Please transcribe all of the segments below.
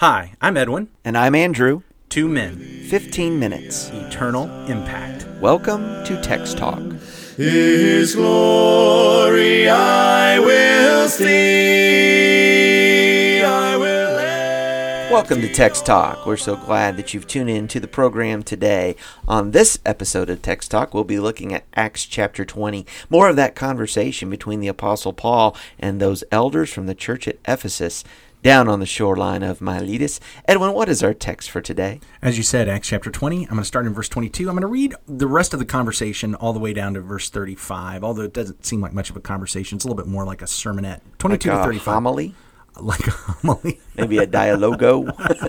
Hi, I'm Edwin. And I'm Andrew. Two men, 15 minutes. eternal impact. Welcome to Text Talk. His glory I will see. I will Welcome to Text Talk. We're so glad that you've tuned in to the program today. On this episode of Text Talk, we'll be looking at Acts chapter 20. More of that conversation between the Apostle Paul and those elders from the church at Ephesus down on the shoreline of Miletus. Edwin, what is our text for today? As you said, Acts chapter 20, I'm going to start in verse 22. I'm going to read the rest of the conversation all the way down to verse 35, although it doesn't seem like much of a conversation. It's a little bit more like a sermonette. 22 Like to a 35. homily? Like a homily. Maybe a dialogo?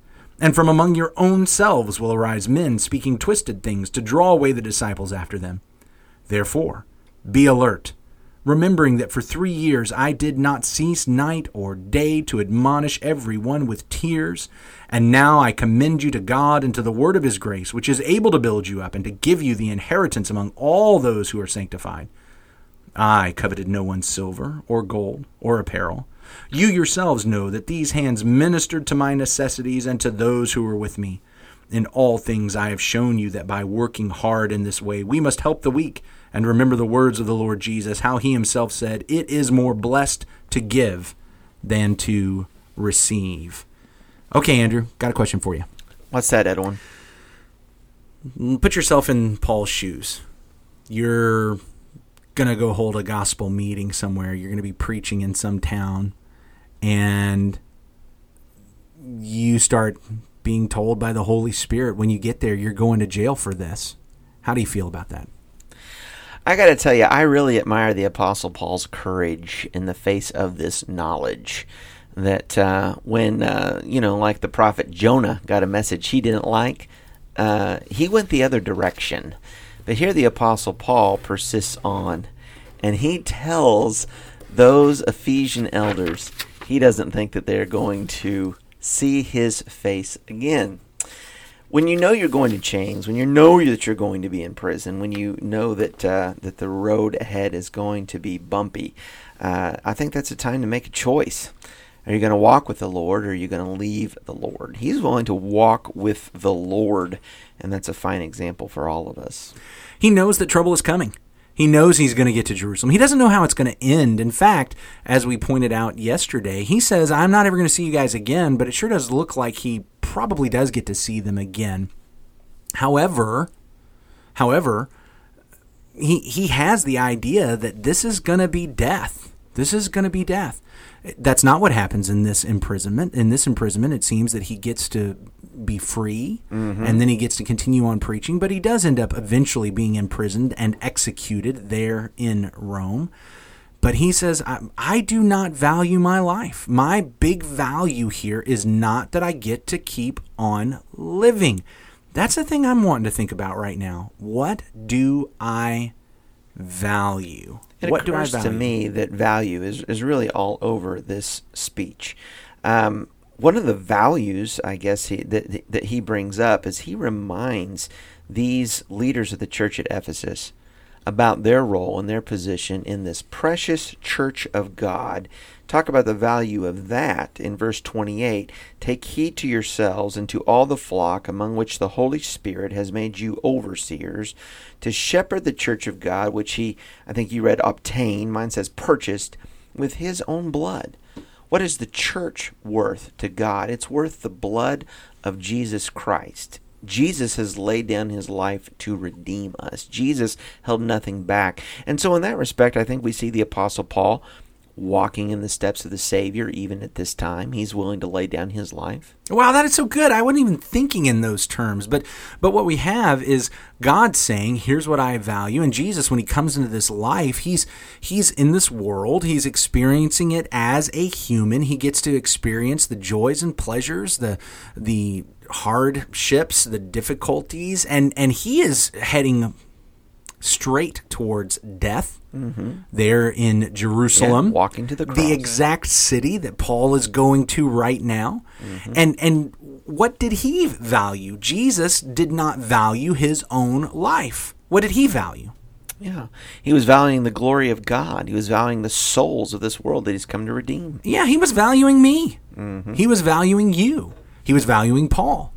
And from among your own selves will arise men speaking twisted things to draw away the disciples after them. Therefore, be alert, remembering that for three years I did not cease night or day to admonish every one with tears. And now I commend you to God and to the word of his grace, which is able to build you up and to give you the inheritance among all those who are sanctified. I coveted no one's silver or gold or apparel. You yourselves know that these hands ministered to my necessities and to those who were with me. In all things I have shown you that by working hard in this way we must help the weak, and remember the words of the Lord Jesus, how he himself said, It is more blessed to give than to receive. Okay, Andrew, got a question for you. What's that, Edwin? Put yourself in Paul's shoes. You're going to go hold a gospel meeting somewhere. You're going to be preaching in some town. And you start being told by the Holy Spirit when you get there, you're going to jail for this. How do you feel about that? I got to tell you, I really admire the Apostle Paul's courage in the face of this knowledge. That uh, when, uh, you know, like the prophet Jonah got a message he didn't like, uh, he went the other direction. But here the Apostle Paul persists on, and he tells those Ephesian elders he doesn't think that they're going to see his face again when you know you're going to chains, when you know that you're going to be in prison, when you know that uh, that the road ahead is going to be bumpy, uh, I think that's a time to make a choice. Are you going to walk with the Lord, or are you going to leave the Lord? He's willing to walk with the Lord, and that's a fine example for all of us. He knows that trouble is coming. He knows he's going to get to Jerusalem. He doesn't know how it's going to end. In fact, as we pointed out yesterday, he says, I'm not ever going to see you guys again, but it sure does look like he probably does get to see them again. However, however, he he has the idea that this is going to be death. This is going to be death. That's not what happens in this imprisonment. In this imprisonment, it seems that he gets to be free mm-hmm. and then he gets to continue on preaching, but he does end up eventually being imprisoned and executed there in Rome. But he says, I, I do not value my life. My big value here is not that I get to keep on living. That's the thing I'm wanting to think about right now. What do I value? It what do I value? to me that value is, is really all over this speech. Um, one of the values, I guess, he, that, that he brings up is he reminds these leaders of the church at Ephesus about their role and their position in this precious church of God. Talk about the value of that in verse 28. Take heed to yourselves and to all the flock among which the Holy Spirit has made you overseers to shepherd the church of God, which he, I think you read, obtained. Mine says purchased with his own blood. What is the church worth to God? It's worth the blood of Jesus Christ. Jesus has laid down his life to redeem us. Jesus held nothing back. And so, in that respect, I think we see the Apostle Paul walking in the steps of the Savior even at this time. He's willing to lay down his life. Wow, that is so good. I wasn't even thinking in those terms. But but what we have is God saying, "Here's what I value." And Jesus when he comes into this life, he's he's in this world. He's experiencing it as a human. He gets to experience the joys and pleasures, the the hardships, the difficulties, and and he is heading straight towards death there in Jerusalem, Yeah, walking to the cross. the exact city that Paul is going to right now. And and what did he value? Jesus did not value his own life. What did he value? Yeah. He was valuing the glory of God. He was valuing the souls of this world that he's come to redeem. Yeah, he was valuing me. Mm-hmm. He was valuing you. He was valuing Paul.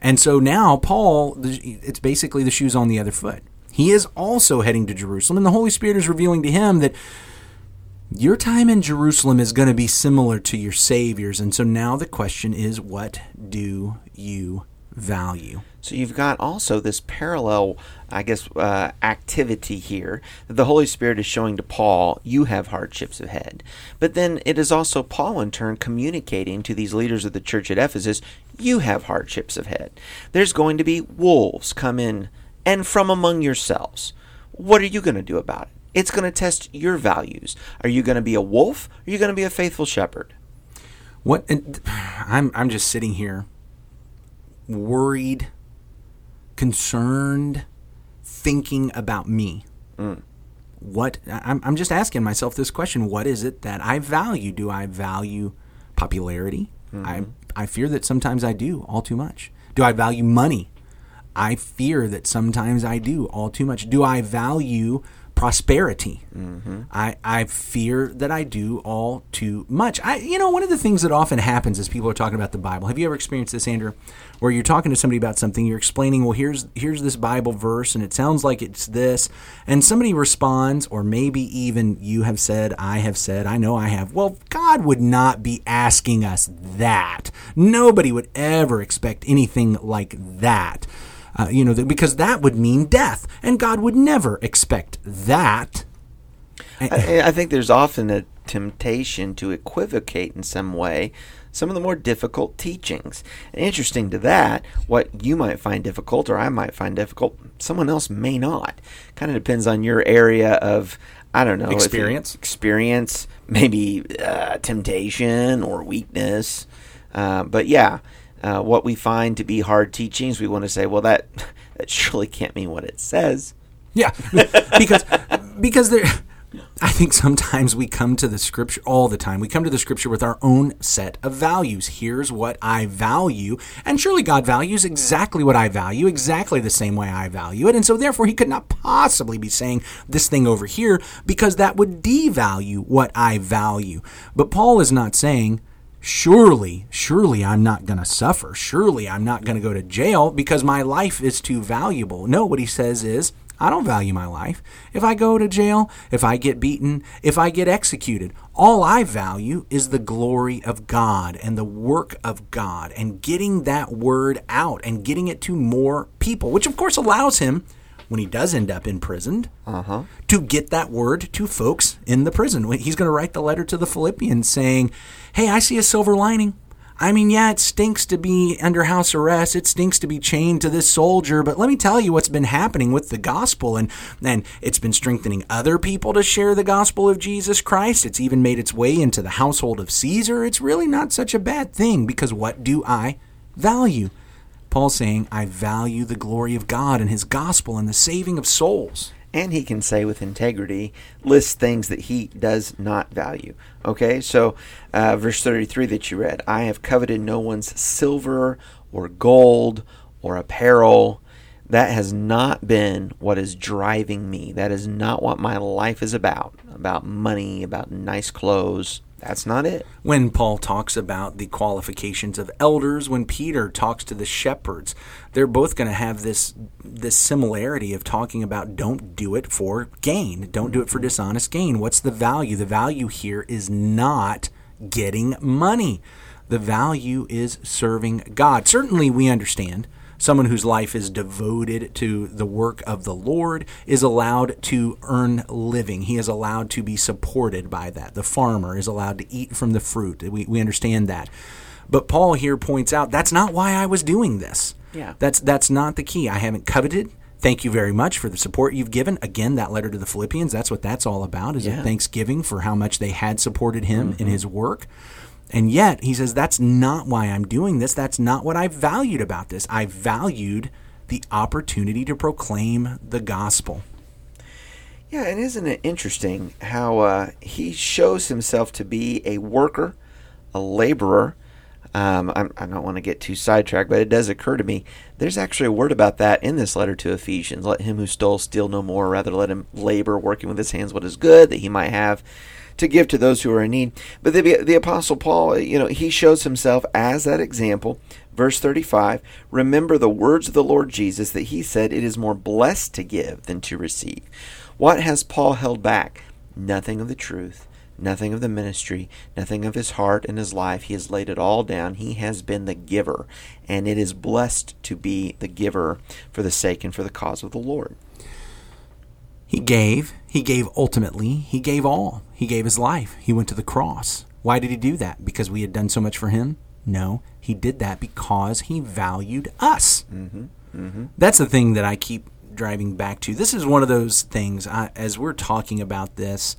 And so now Paul, it's basically the shoes on the other foot. He is also heading to Jerusalem, and the Holy Spirit is revealing to him that your time in Jerusalem is going to be similar to your Savior's. And so now the question is, what do you value? So you've got also this parallel, I guess, uh, activity here that the Holy Spirit is showing to Paul, you have hardships ahead. But then it is also Paul, in turn, communicating to these leaders of the church at Ephesus, you have hardships ahead. There's going to be wolves come in and from among yourselves. What are you going to do about it? It's going to test your values. Are you going to be a wolf? Or are you going to be a faithful shepherd? What and I'm I'm just sitting here worried, concerned, thinking about me. Mm. What I'm I'm just asking myself this question, what is it that I value? Do I value popularity? Mm-hmm. I I fear that sometimes I do all too much. Do I value money? I fear that sometimes I do all too much. Do I value prosperity? Mm-hmm. I, I fear that I do all too much. I you know one of the things that often happens is people are talking about the Bible. Have you ever experienced this, Andrew? Where you're talking to somebody about something, you're explaining, well, here's here's this Bible verse, and it sounds like it's this, and somebody responds, or maybe even you have said, I have said, I know I have. Well, God would not be asking us that. Nobody would ever expect anything like that. Uh, you know, because that would mean death, and God would never expect that. I, I think there's often a temptation to equivocate in some way some of the more difficult teachings. And interesting to that, what you might find difficult or I might find difficult, someone else may not. Kind of depends on your area of, I don't know, Experience. experience, maybe uh, temptation or weakness. Uh, but yeah, uh, what we find to be hard teachings, we want to say, well, that that surely can't mean what it says. Yeah, because because there, I think sometimes we come to the scripture all the time. We come to the scripture with our own set of values. Here's what I value, and surely God values exactly what I value, exactly the same way I value it, and so therefore He could not possibly be saying this thing over here because that would devalue what I value. But Paul is not saying surely, surely I'm not going to suffer. Surely I'm not going to go to jail because my life is too valuable. No, what he says is, I don't value my life. If I go to jail, if I get beaten, if I get executed, all I value is the glory of God and the work of God and getting that word out and getting it to more people, which of course allows him when he does end up imprisoned, uh-huh. to get that word to folks in the prison. He's going to write the letter to the Philippians saying, Hey, I see a silver lining. I mean, yeah, it stinks to be under house arrest. It stinks to be chained to this soldier, but let me tell you what's been happening with the gospel and and it's been strengthening other people to share the gospel of Jesus Christ. It's even made its way into the household of Caesar. It's really not such a bad thing because what do I value? Paul's saying, I value the glory of God and his gospel and the saving of souls. and he can say with integrity list things that he does not value. Okay so uh, verse 33 that you read i have coveted no one's silver or gold or apparel. That has not been what is driving me. That is not what my life is about about money about nice clothes that's not it when Paul talks about the qualifications of elders, when Peter talks to the shepherds, they're both going to have this this similarity of talking about don't do it for gain, don't do it for dishonest gain. What's the value? The value here is not getting money. The value is serving God. Certainly we understand Someone whose life is devoted to the work of the Lord is allowed to earn living. He is allowed to be supported by that. The farmer is allowed to eat from the fruit. We, we understand that. But Paul here points out that's not why I was doing this. Yeah. That's that's not the key. I haven't coveted. Thank you very much for the support you've given. Again, that letter to the Philippians, that's what that's all about, is Yeah. a thanksgiving for how much they had supported him mm-hmm. in his work. And yet, he says, that's not why I'm doing this. That's not what I valued about this. I valued the opportunity to proclaim the gospel. Yeah, and isn't it interesting how uh, he shows himself to be a worker, a laborer? Um, I'm, I don't want to get too sidetracked, but it does occur to me there's actually a word about that in this letter to Ephesians. Let him who stole steal no more, rather let him labor, working with his hands what is good, that he might have to give to those who are in need. But the, the Apostle Paul, you know, he shows himself as that example. Verse 35 Remember the words of the Lord Jesus that he said, It is more blessed to give than to receive. What has Paul held back? Nothing of the truth, nothing of the ministry, nothing of his heart and his life. He has laid it all down. He has been the giver, and it is blessed to be the giver for the sake and for the cause of the Lord. He gave. He gave ultimately. He gave all. He gave his life. He went to the cross. Why did he do that? Because we had done so much for him? No. He did that because he valued us. Mm-hmm, mm-hmm. That's the thing that I keep driving back to. This is one of those things, I, as we're talking about this,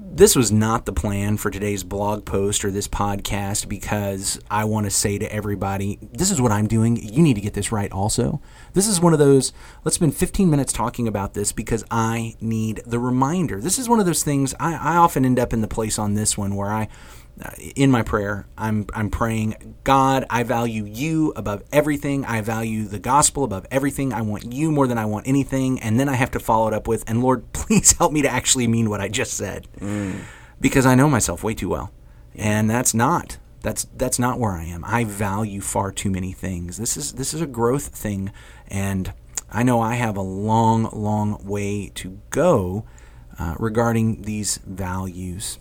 this was not the plan for today's blog post or this podcast because I want to say to everybody, this is what I'm doing. You need to get this right also. This is one of those, let's spend 15 minutes talking about this because I need the reminder. This is one of those things, I, I often end up in the place on this one where I, in my prayer, I'm, I'm praying, God, I value you above everything. I value the gospel above everything. I want you more than I want anything. And then I have to follow it up with, and Lord, please help me to actually mean what I just said. Because I know myself way too well. And that's not. That's that's not where I am. I value far too many things. This is this is a growth thing and I know I have a long, long way to go uh, regarding these values.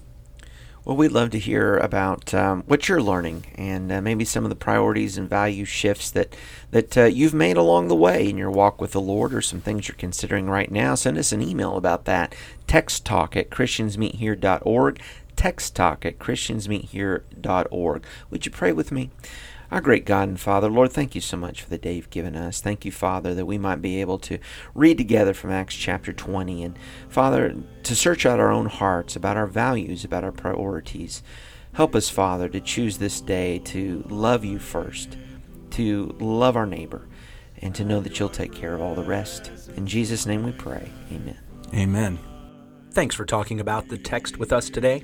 Well, we'd love to hear about um, what you're learning and uh, maybe some of the priorities and value shifts that that uh, you've made along the way in your walk with the Lord, or some things you're considering right now. Send us an email about that. Text talk at christiansmeethere.org. Text talk at christiansmeethere.org. Would you pray with me? Our great God and Father, Lord, thank you so much for the day you've given us. Thank you, Father, that we might be able to read together from Acts chapter 20. And, Father, to search out our own hearts about our values, about our priorities. Help us, Father, to choose this day to love you first, to love our neighbor, and to know that you'll take care of all the rest. In Jesus' name we pray. Amen. Amen. Thanks for talking about the text with us today.